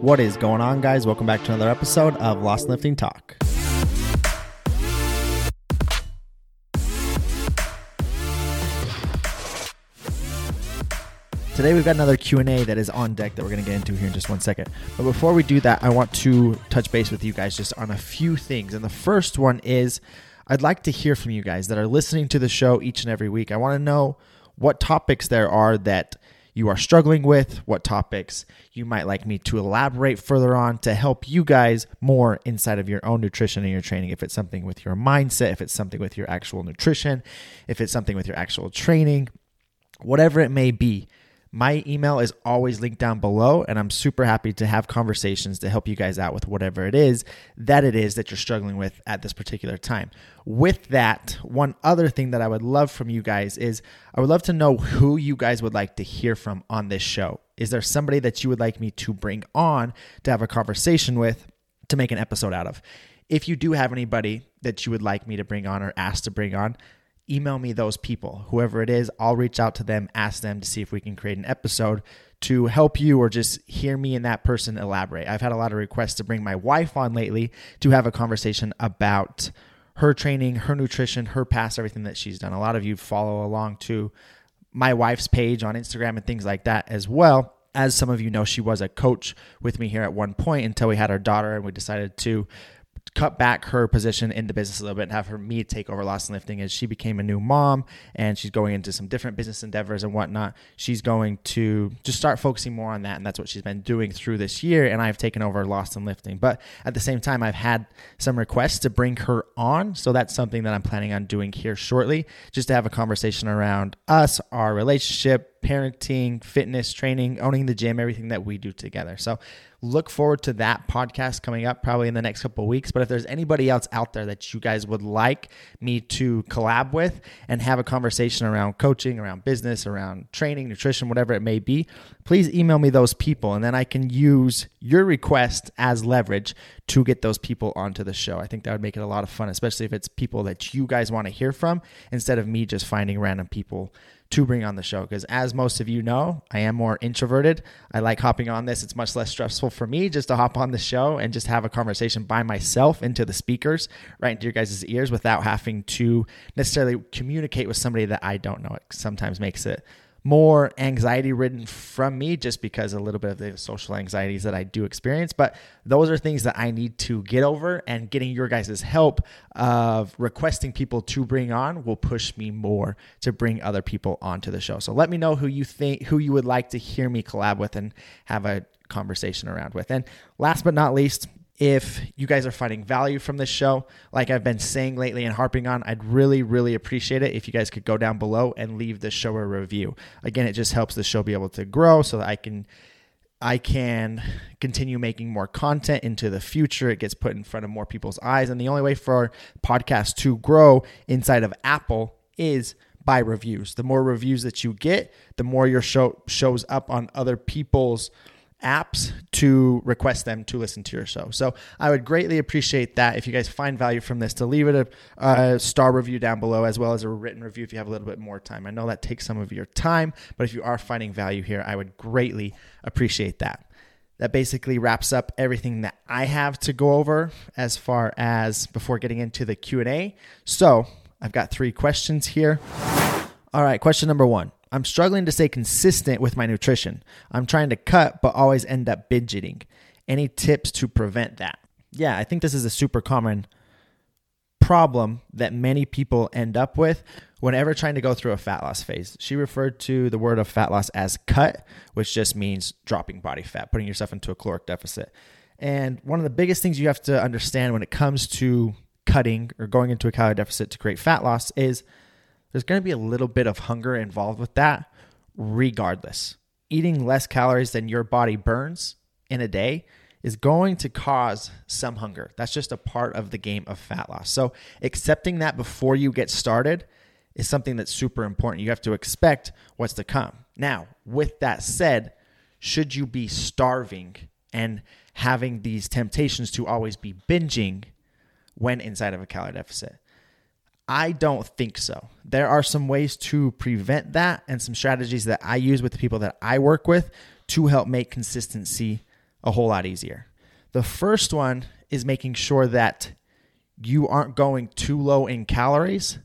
What is going on, guys? Welcome back to another episode of Lost Lifting Talk. Today we've got another Q&A that is on deck that we're going to get into here in just one second. But before we do that, I want to touch base with you guys just on a few things. And the first one is I'd like to hear from you guys that are listening to the show each and every week. I want to know what topics there are that you are struggling with, what topics you might like me to elaborate further on to help you guys more inside of your own nutrition and your training. If it's something with your mindset, if it's something with your actual nutrition, if it's something with your actual training, whatever it may be my email is always linked down below, and I'm super happy to have conversations to help you guys out with whatever it is that it is that you're struggling with at this particular time. With that, one other thing that I would love from you guys is I would love to know who you guys would like to hear from on this show. Is there somebody that you would like me to bring on to have a conversation with to make an episode out of? If you do have anybody that you would like me to bring on or ask to bring on, email me those people, whoever it is. I'll reach out to them, ask them to see if we can create an episode to help you or just hear me and that person elaborate. I've had a lot of requests to bring my wife on lately to have a conversation about her training, her nutrition, her past, everything that she's done. A lot of you follow along to my wife's page on Instagram and things like that as well. As some of you know, she was a coach with me here at one point until we had our daughter and we decided to cut back her position in the business a little bit and have her me take over Lost and Lifting as she became a new mom and she's going into some different business endeavors and whatnot. She's going to just start focusing more on that, and that's what she's been doing through this year. And I've taken over Lost and Lifting, but at the same time, I've had some requests to bring her on, so that's something that I'm planning on doing here shortly, just to have a conversation around us, our relationship, parenting, fitness, training, owning the gym, everything that we do together. So look forward to that podcast coming up probably in the next couple weeks. But if there's anybody else out there that you guys would like me to collab with and have a conversation around coaching, around business, around training, nutrition, whatever it may be, please email me those people and then I can use your request as leverage to get those people onto the show. I think that would make it a lot of fun, especially if it's people that you guys want to hear from instead of me just finding random people to bring on the show because as most of you know i am more introverted. I like hopping on this. It's much less stressful for me just to hop on the show and just have a conversation by myself into the speakers right into your guys' ears without having to necessarily communicate with somebody that i don't know. It sometimes makes it more anxiety ridden from me just because a little bit of the social anxieties that I do experience. But those are things that I need to get over, and getting your guys' help of requesting people to bring on will push me more to bring other people onto the show. So let me know who you think, who you would like to hear me collab with and have a conversation around with. And last but not least, if you guys are finding value from this show, like I've been saying lately and harping on, I'd really, really appreciate it if you guys could go down below and leave the show a review. Again, it just helps the show be able to grow so that I can I can continue making more content into the future. It gets put in front of more people's eyes. And the only way for podcasts to grow inside of Apple is by reviews. The more reviews that you get, the more your show shows up on other people's apps to request them to listen to your show. So I would greatly appreciate that if you guys find value from this to leave it a, a, star review down below as well as a written review if you have a little bit more time. I know that takes some of your time, but if you are finding value here, I would greatly appreciate that. That basically wraps up everything that I have to go over as far as before getting into the Q&A. So, I've got 3 questions here. All right, question number 1. I'm struggling to stay consistent with my nutrition. I'm trying to cut, but always end up binge eating. Any tips to prevent that? Yeah, I think this is a super common problem that many people end up with whenever trying to go through a fat loss phase. She referred to the word of fat loss as cut, which just means dropping body fat, putting yourself into a caloric deficit. And one of the biggest things you have to understand when it comes to cutting or going into a calorie deficit to create fat loss is there's going to be a little bit of hunger involved with that, regardless. Eating less calories than your body burns in a day is going to cause some hunger. That's just a part of the game of fat loss. So, accepting that before you get started is something that's super important. You have to expect what's to come. Now, with that said, should you be starving and having these temptations to always be binging when inside of a calorie deficit? I don't think so. There are some ways to prevent that and some strategies that I use with the people that I work with to help make consistency a whole lot easier. The first one is making sure that you aren't going too low in calories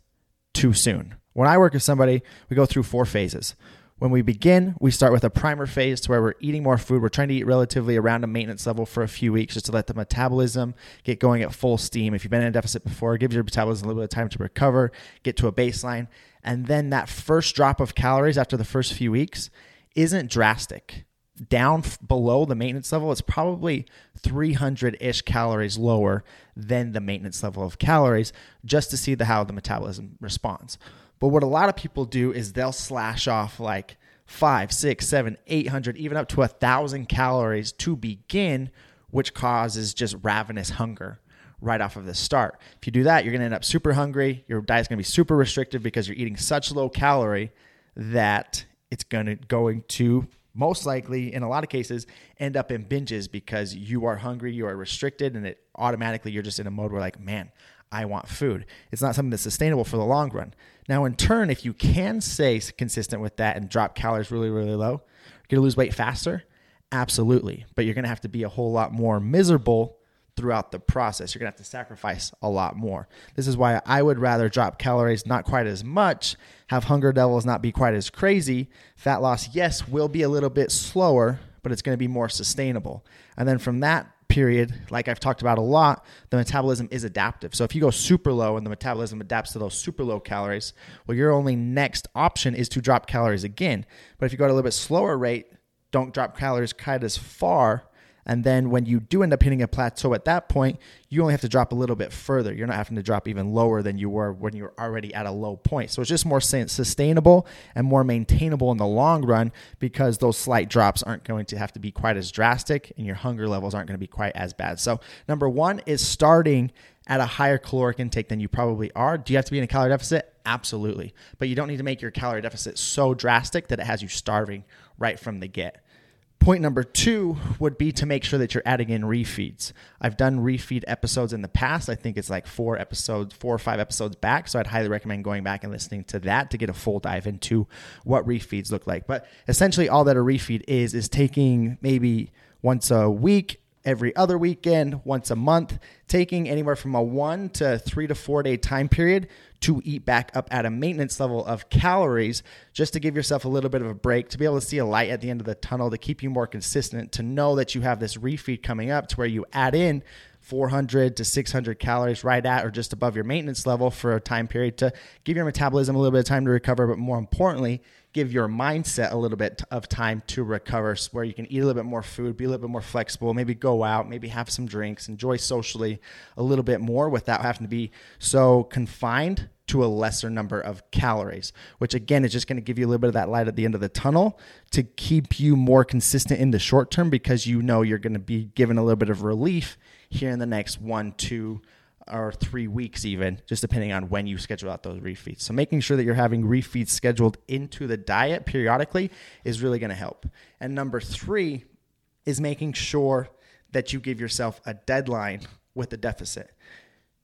too soon. When I work with somebody, we go through four phases. When we begin, we start with a primer phase to where we're eating more food. We're trying to eat relatively around a maintenance level for a few weeks just to let the metabolism get going at full steam. If you've been in a deficit before, give your metabolism a little bit of time to recover, get to a baseline. And then that first drop of calories after the first few weeks isn't drastic. Down below the maintenance level, it's probably 300 ish calories lower than the maintenance level of calories just to see the, how the metabolism responds. But what a lot of people do is they'll slash off like five, six, seven, eight hundred, even up to a thousand calories to begin, which causes just ravenous hunger right off of the start. If you do that, you're to end up super hungry. Your diet's to be super restrictive because you're eating such low calorie that it's to going to most likely in a lot of cases end up in binges because you are hungry, you are restricted and it automatically you're just in a mode where like, man, I want food. It's not something that's sustainable for the long run. Now, in turn, if you can stay consistent with that and drop calories really, really low, you're to lose weight faster. Absolutely. But you're to have to be a whole lot more miserable throughout the process. You're to have to sacrifice a lot more. This is why I would rather drop calories not quite as much, have hunger levels not be quite as crazy. Fat loss, yes, will be a little bit slower, but it's to be more sustainable. And then from that period, like I've talked about a lot, the metabolism is adaptive. So if you go super low and the metabolism adapts to those super low calories, well, your only next option is to drop calories again. But if you go at a little bit slower rate, don't drop calories quite as far and then when you do end up hitting a plateau at that point, you only have to drop a little bit further. You're not having to drop even lower than you were when you were already at a low point. So it's just more sustainable and more maintainable in the long run because those slight drops aren't going to have to be quite as drastic and your hunger levels aren't going to be quite as bad. So, number one is starting at a higher caloric intake than you probably are. Do you have to be in a calorie deficit? Absolutely. But you don't need to make your calorie deficit so drastic that it has you starving right from the get. Point number two would be to make sure that you're adding in refeeds. I've done refeed episodes in the past. I think it's like four episodes, four or five episodes back. So I'd highly recommend going back and listening to that to get a full dive into what refeeds look like. But essentially, all that a refeed is, is taking maybe once a week every other weekend, once a month, taking anywhere from a one to three to four day time period to eat back up at a maintenance level of calories just to give yourself a little bit of a break, to be able to see a light at the end of the tunnel, to keep you more consistent, to know that you have this refeed coming up to where you add in 400 to 600 calories right at or just above your maintenance level for a time period to give your metabolism a little bit of time to recover, but more importantly, give your mindset a little bit of time to recover where you can eat a little bit more food, be a little bit more flexible, maybe go out, maybe have some drinks, enjoy socially a little bit more without having to be so confined to a lesser number of calories, which again is just going to give you a little bit of that light at the end of the tunnel to keep you more consistent in the short term because you know you're going to be given a little bit of relief here in the next one, two, or three weeks, even just depending on when you schedule out those refeeds. So, making sure that you're having refeeds scheduled into the diet periodically is really going to help. And number three is making sure that you give yourself a deadline with the deficit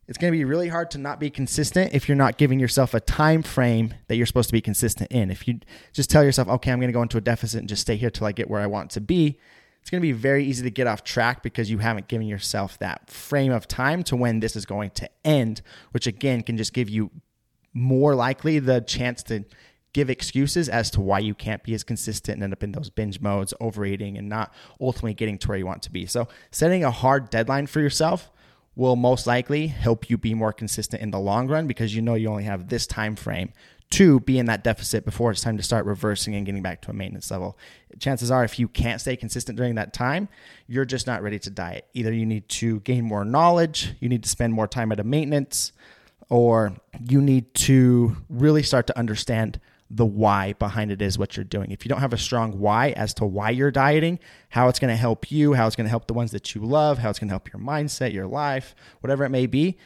it's going to be really hard to not be consistent if you're not giving yourself a time frame that you're supposed to be consistent in. If you just tell yourself, okay, I'm going to go into a deficit and just stay here till I get where I want to be, it's going to be very easy to get off track because you haven't given yourself that frame of time to when this is going to end, which again can just give you more likely the chance to give excuses as to why you can't be as consistent and end up in those binge modes, overeating, and not ultimately getting to where you want to be. So, setting a hard deadline for yourself will most likely help you be more consistent in the long run because you know you only have this time frame to be in that deficit before it's time to start reversing and getting back to a maintenance level. Chances are, if you can't stay consistent during that time, you're just not ready to diet. Either you need to gain more knowledge, you need to spend more time at a maintenance, or you need to really start to understand the why behind it is what you're doing. If you don't have a strong why as to why you're dieting, how it's going to help you, how it's going to help the ones that you love, how it's going to help your mindset, your life, whatever it may be,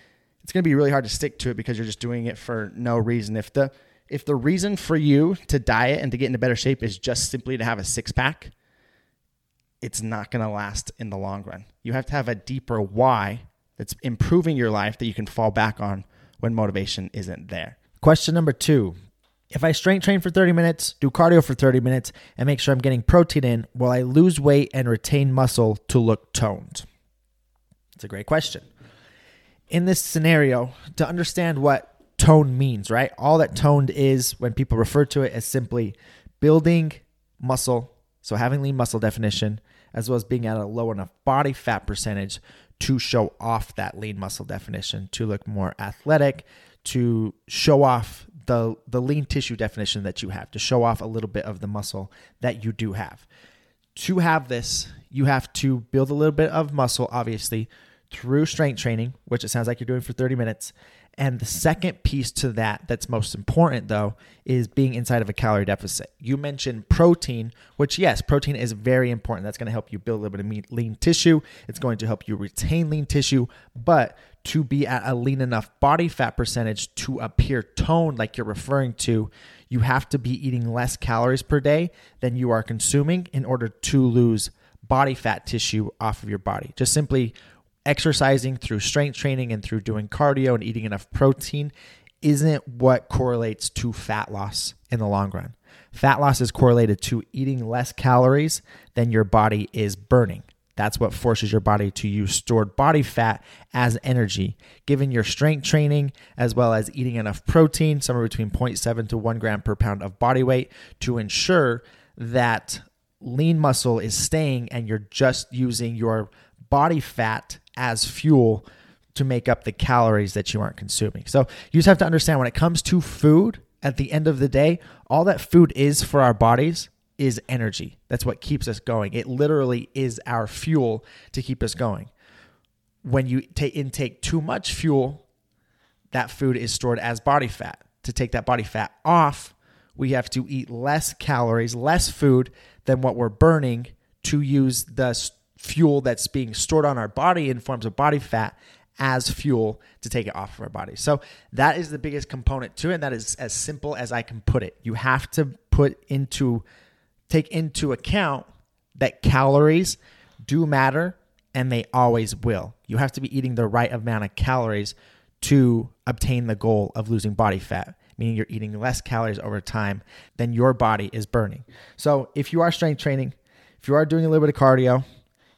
it's going to be really hard to stick to it because you're just doing it for no reason. If the if the reason for you to diet and to get into better shape is just simply to have a six pack, it's not going to last in the long run. You have to have a deeper why that's improving your life that you can fall back on when motivation isn't there. Question number 2 If I strength train for 30 minutes, do cardio for 30 minutes, and make sure I'm getting protein in, will I lose weight and retain muscle to look toned? It's a great question. In this scenario, to understand what tone means, right? All that toned is when people refer to it as simply building muscle, so having lean muscle definition, as well as being at a low enough body fat percentage to show off that lean muscle definition, to look more athletic, to show off the the lean tissue definition that you have, to show off a little bit of the muscle that you do have. To have this, you have to build a little bit of muscle, obviously, through strength training, which it sounds like you're doing for 30 minutes, and the second piece to that, that's most important though, is being inside of a calorie deficit. You mentioned protein, which, yes, protein is very important. That's going to help you build a little bit of lean tissue. It's going to help you retain lean tissue. But to be at a lean enough body fat percentage to appear toned, like you're referring to, you have to be eating less calories per day than you are consuming in order to lose body fat tissue off of your body. Just simply exercising through strength training and through doing cardio and eating enough protein isn't what correlates to fat loss in the long run. Fat loss is correlated to eating less calories than your body is burning. That's what forces your body to use stored body fat as energy. Given your strength training, as well as eating enough protein, somewhere between 0.7 to 1 gram per pound of body weight, to ensure that lean muscle is staying and you're just using your body fat as fuel to make up the calories that you aren't consuming. So you just have to understand when it comes to food, at the end of the day, all that food is for our bodies is energy. That's what keeps us going. It literally is our fuel to keep us going. When you take intake too much fuel, that food is stored as body fat. To take that body fat off, we have to eat less calories, less food than what we're burning to use the fuel that's being stored on our body in forms of body fat as fuel to take it off of our body. So that is the biggest component to it. And that is as simple as I can put it. You have to put into take into account that calories do matter and they always will. You have to be eating the right amount of calories to obtain the goal of losing body fat, meaning you're eating less calories over time than your body is burning. So if you are strength training, if you are doing a little bit of cardio,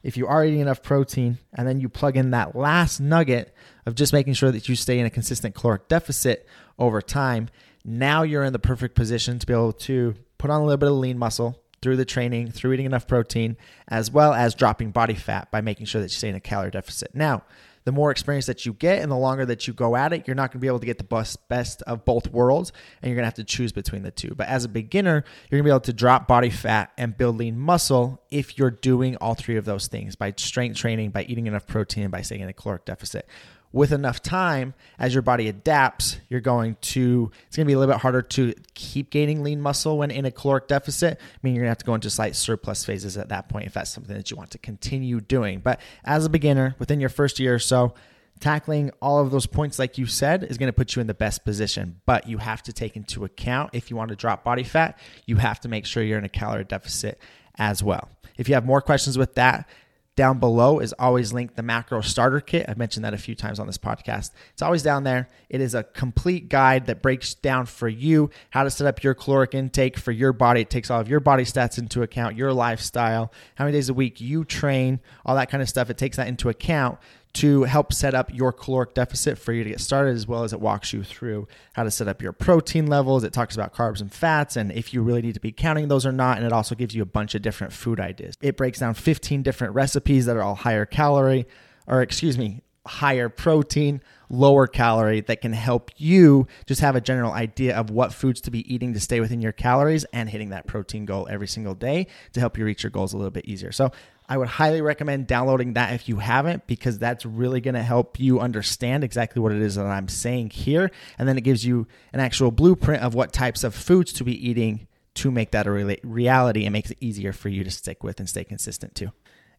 if you are eating enough protein and then you plug in that last nugget of just making sure that you stay in a consistent caloric deficit over time, now you're in the perfect position to be able to put on a little bit of lean muscle through the training, through eating enough protein, as well as dropping body fat by making sure that you stay in a calorie deficit. Now, the more experience that you get and the longer that you go at it, you're not going to be able to get the best of both worlds and you're going to have to choose between the two. But as a beginner, you're going to be able to drop body fat and build lean muscle if you're doing all three of those things by strength training, by eating enough protein, by staying in a caloric deficit with enough time as your body adapts you're going to it's going to be a little bit harder to keep gaining lean muscle when in a caloric deficit. Meaning you're going to have to go into slight surplus phases at that point if that's something that you want to continue doing. But as a beginner within your first year or so tackling all of those points like you said is going to put you in the best position. But you have to take into account if you want to drop body fat you have to make sure you're in a calorie deficit as well. If you have more questions with that down below is always linked the macro starter kit. I've mentioned that a few times on this podcast. It's always down there. It is a complete guide that breaks down for you how to set up your caloric intake for your body. It takes all of your body stats into account, your lifestyle, how many days a week you train, all that kind of stuff. It takes that into account to help set up your caloric deficit for you to get started, as well as it walks you through how to set up your protein levels. It talks about carbs and fats and if you really need to be counting those or not. And it also gives you a bunch of different food ideas. It breaks down 15 different recipes that are all higher calorie, or excuse me, higher protein, lower calorie that can help you just have a general idea of what foods to be eating to stay within your calories and hitting that protein goal every single day to help you reach your goals a little bit easier. So I would highly recommend downloading that if you haven't, because that's really going to help you understand exactly what it is that I'm saying here. And then it gives you an actual blueprint of what types of foods to be eating to make that a reality and makes it easier for you to stick with and stay consistent to.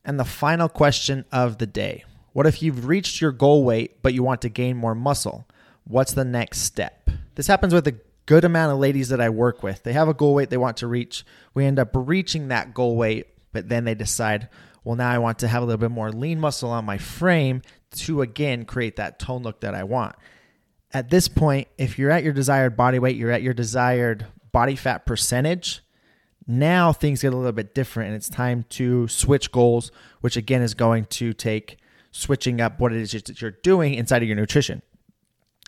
And the final question of the day What if you've reached your goal weight, but you want to gain more muscle? What's the next step? This happens with a good amount of ladies that I work with. They have a goal weight they want to reach. We end up reaching that goal weight but then they decide, well, now I want to have a little bit more lean muscle on my frame to again create that tone look that I want. At this point, if you're at your desired body weight, you're at your desired body fat percentage, now things get a little bit different and it's time to switch goals, which again is going to take switching up what it is that you're doing inside of your nutrition.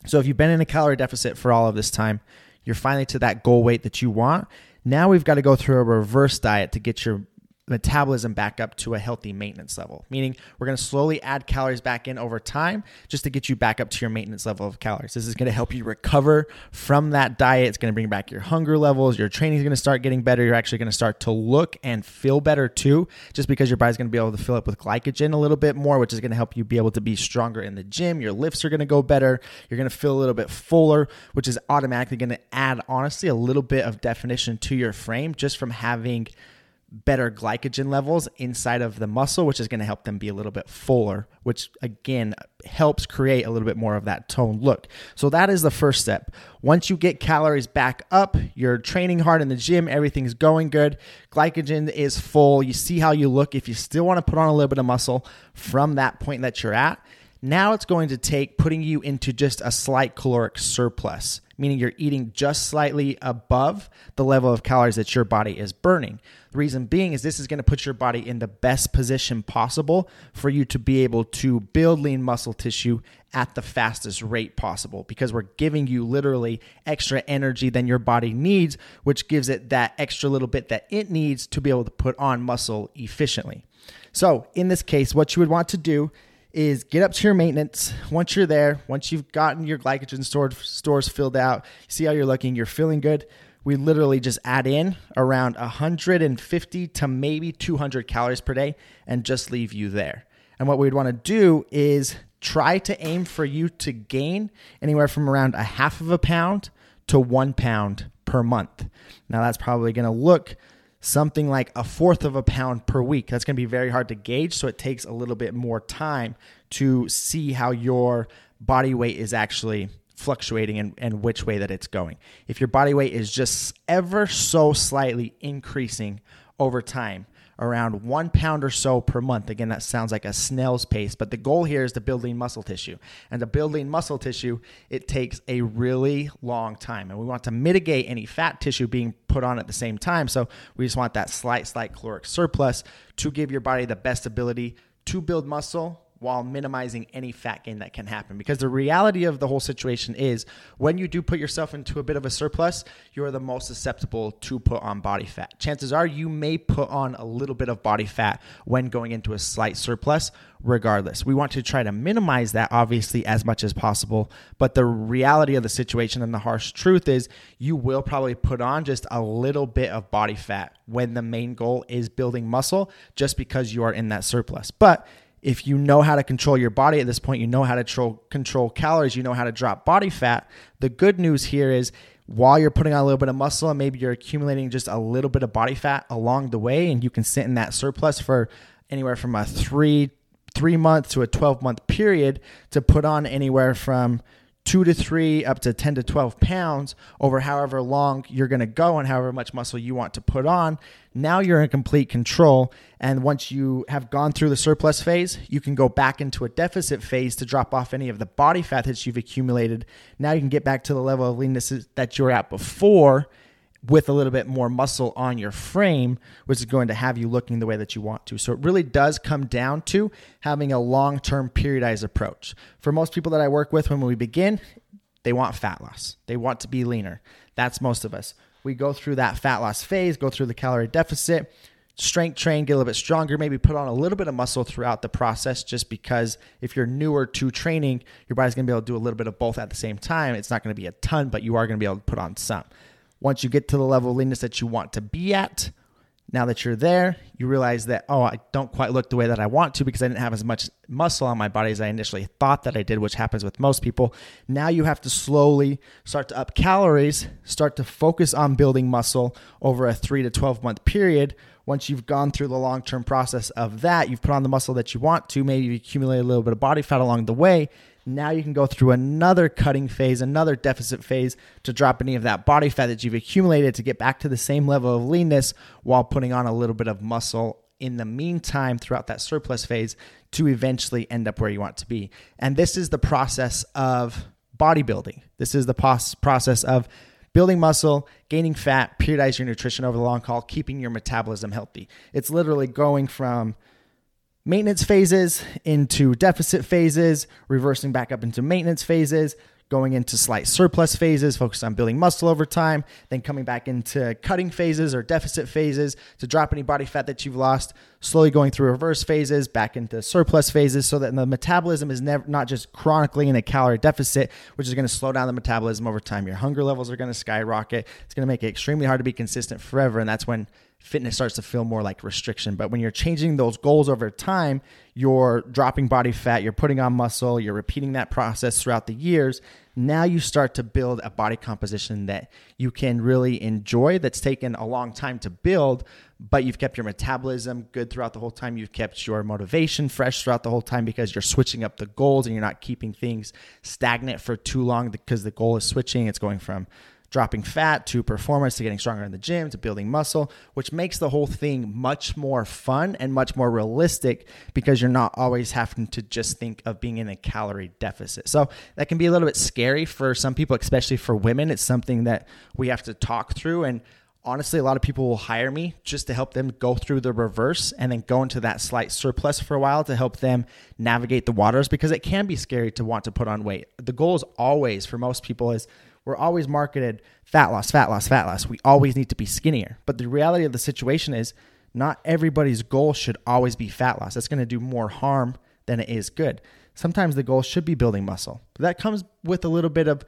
So if you've been in a calorie deficit for all of this time, you're finally to that goal weight that you want. Now we've got to go through a reverse diet to get your metabolism back up to a healthy maintenance level, meaning we're going to slowly add calories back in over time just to get you back up to your maintenance level of calories. This is going to help you recover from that diet. It's going to bring back your hunger levels. Your training is going to start getting better. You're actually going to start to look and feel better too, just because your body's going to be able to fill up with glycogen a little bit more, which is going to help you be able to be stronger in the gym. Your lifts are going to go better. You're going to feel a little bit fuller, which is automatically going to add, honestly, a little bit of definition to your frame just from having better glycogen levels inside of the muscle, which is going to help them be a little bit fuller, which again helps create a little bit more of that toned look. So that is the first step. Once you get calories back up, you're training hard in the gym, everything's going good, glycogen is full, you see how you look. If you still want to put on a little bit of muscle from that point that you're at, now it's going to take putting you into just a slight caloric surplus, meaning you're eating just slightly above the level of calories that your body is burning. The reason being is this is going to put your body in the best position possible for you to be able to build lean muscle tissue at the fastest rate possible because we're giving you literally extra energy than your body needs, which gives it that extra little bit that it needs to be able to put on muscle efficiently. So, in this case, what you would want to do is get up to your maintenance. Once you're there, once you've gotten your glycogen stored, stores filled out, see how you're looking, you're feeling good. We literally just add in around 150 to maybe 200 calories per day and just leave you there. And what we'd want to do is try to aim for you to gain anywhere from around a half of a pound to one pound per month. Now, that's probably going to look something like a fourth of a pound per week. That's going to be very hard to gauge. So it takes a little bit more time to see how your body weight is actually fluctuating and, and which way that it's going. If your body weight is just ever so slightly increasing over time, around one pound or so per month. Again, that sounds like a snail's pace, but the goal here is to build lean muscle tissue. And to build lean muscle tissue, it takes a really long time. And we want to mitigate any fat tissue being put on at the same time. So we just want that slight, slight caloric surplus to give your body the best ability to build muscle while minimizing any fat gain that can happen. Because the reality of the whole situation is when you do put yourself into a bit of a surplus, you're the most susceptible to put on body fat. Chances are you may put on a little bit of body fat when going into a slight surplus, regardless. We want to try to minimize that, obviously, as much as possible. But the reality of the situation and the harsh truth is you will probably put on just a little bit of body fat when the main goal is building muscle just because you are in that surplus. But if you know how to control your body at this point, you know how to control, control calories, you know how to drop body fat. The good news here is while you're putting on a little bit of muscle and maybe you're accumulating just a little bit of body fat along the way, and you can sit in that surplus for anywhere from a three three month to a 12 month period to put on anywhere from two to three up to 10 to 12 pounds over however long you're going to go and however much muscle you want to put on. Now you're in complete control. And once you have gone through the surplus phase, you can go back into a deficit phase to drop off any of the body fat that you've accumulated. Now you can get back to the level of leanness that you were at before with a little bit more muscle on your frame, which is going to have you looking the way that you want to. So it really does come down to having a long term periodized approach. For most people that I work with, when we begin, they want fat loss, they want to be leaner. That's most of us. We go through that fat loss phase, go through the calorie deficit, strength train, get a little bit stronger, maybe put on a little bit of muscle throughout the process, just because if you're newer to training, your body's gonna be able to do a little bit of both at the same time. It's not gonna be a ton, but you are gonna be able to put on some. Once you get to the level of leanness that you want to be at, now that you're there, you realize that, oh, I don't quite look the way that I want to because I didn't have as much muscle on my body as I initially thought that I did, which happens with most people. Now you have to slowly start to up calories, start to focus on building muscle over a three to 12 month period. Once you've gone through the long term process of that, you've put on the muscle that you want to, maybe you accumulate a little bit of body fat along the way. Now you can go through another cutting phase, another deficit phase to drop any of that body fat that you've accumulated to get back to the same level of leanness while putting on a little bit of muscle in the meantime throughout that surplus phase to eventually end up where you want to be. And this is the process of bodybuilding. This is the process of building muscle, gaining fat, periodize your nutrition over the long haul, keeping your metabolism healthy. It's literally going from maintenance phases into deficit phases, reversing back up into maintenance phases, going into slight surplus phases, focused on building muscle over time, then coming back into cutting phases or deficit phases to drop any body fat that you've lost, slowly going through reverse phases, back into surplus phases, so that the metabolism is never not just chronically in a calorie deficit, which is going to slow down the metabolism over time. Your hunger levels are going to skyrocket. It's going to make it extremely hard to be consistent forever, and that's when fitness starts to feel more like restriction. But when you're changing those goals over time, you're dropping body fat, you're putting on muscle, you're repeating that process throughout the years. Now you start to build a body composition that you can really enjoy, that's taken a long time to build, but you've kept your metabolism good throughout the whole time. You've kept your motivation fresh throughout the whole time because you're switching up the goals and you're not keeping things stagnant for too long because the goal is switching. It's going from dropping fat to performance to getting stronger in the gym to building muscle, which makes the whole thing much more fun and much more realistic because you're not always having to just think of being in a calorie deficit. So that can be a little bit scary for some people, especially for women. It's something that we have to talk through. And honestly, a lot of people will hire me just to help them go through the reverse and then go into that slight surplus for a while to help them navigate the waters because it can be scary to want to put on weight. The goal is always for most people is we're always marketed fat loss, fat loss, fat loss. We always need to be skinnier. But the reality of the situation is not everybody's goal should always be fat loss. That's going to do more harm than it is good. Sometimes the goal should be building muscle. But that comes with a little bit of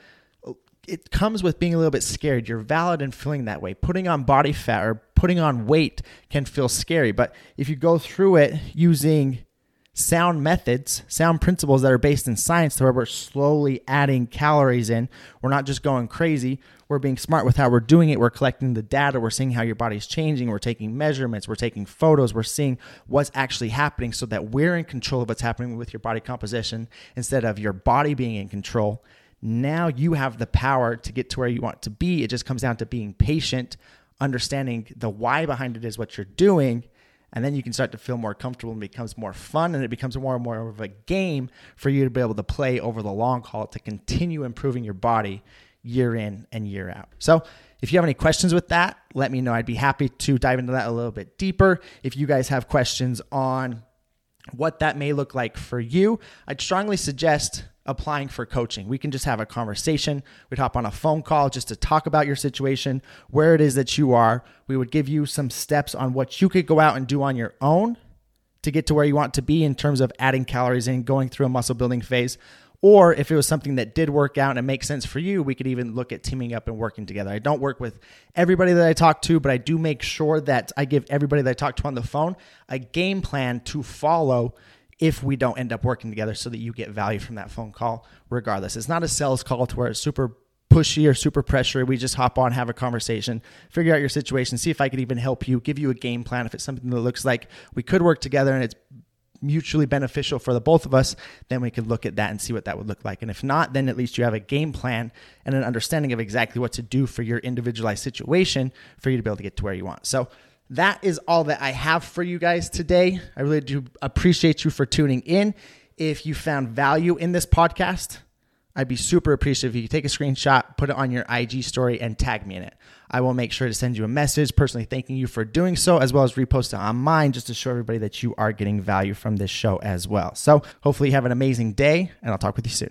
it comes with being a little bit scared. You're valid in feeling that way. Putting on body fat or putting on weight can feel scary, but if you go through it using sound methods, sound principles that are based in science to where we're slowly adding calories in. We're not just going crazy. We're being smart with how we're doing it. We're collecting the data. We're seeing how your body's changing. We're taking measurements. We're taking photos. We're seeing what's actually happening so that we're in control of what's happening with your body composition instead of your body being in control. Now you have the power to get to where you want to be. It just comes down to being patient, understanding the why behind it is what you're doing and then you can start to feel more comfortable and becomes more fun and it becomes more and more of a game for you to be able to play over the long haul to continue improving your body year in and year out. So, if you have any questions with that, let me know. I'd be happy to dive into that a little bit deeper. If you guys have questions on what that may look like for you, I'd strongly suggest applying for coaching. We can just have a conversation. We'd hop on a phone call just to talk about your situation, where it is that you are. We would give you some steps on what you could go out and do on your own to get to where you want to be in terms of adding calories in, going through a muscle building phase. Or if it was something that did work out and it makes sense for you, we could even look at teaming up and working together. I don't work with everybody that I talk to, but I do make sure that I give everybody that I talk to on the phone a game plan to follow if we don't end up working together so that you get value from that phone call regardless. It's not a sales call to where it's super pushy or super pressure. We just hop on, have a conversation, figure out your situation, see if I could even help you, give you a game plan. If it's something that looks like we could work together and it's mutually beneficial for the both of us, then we could look at that and see what that would look like. And if not, then at least you have a game plan and an understanding of exactly what to do for your individualized situation for you to be able to get to where you want. So that is all that I have for you guys today. I really do appreciate you for tuning in. If you found value in this podcast, I'd be super appreciative if you take a screenshot, put it on your IG story, and tag me in it. I will make sure to send you a message personally thanking you for doing so, as well as repost it on mine just to show everybody that you are getting value from this show as well. So, hopefully, you have an amazing day, and I'll talk with you soon.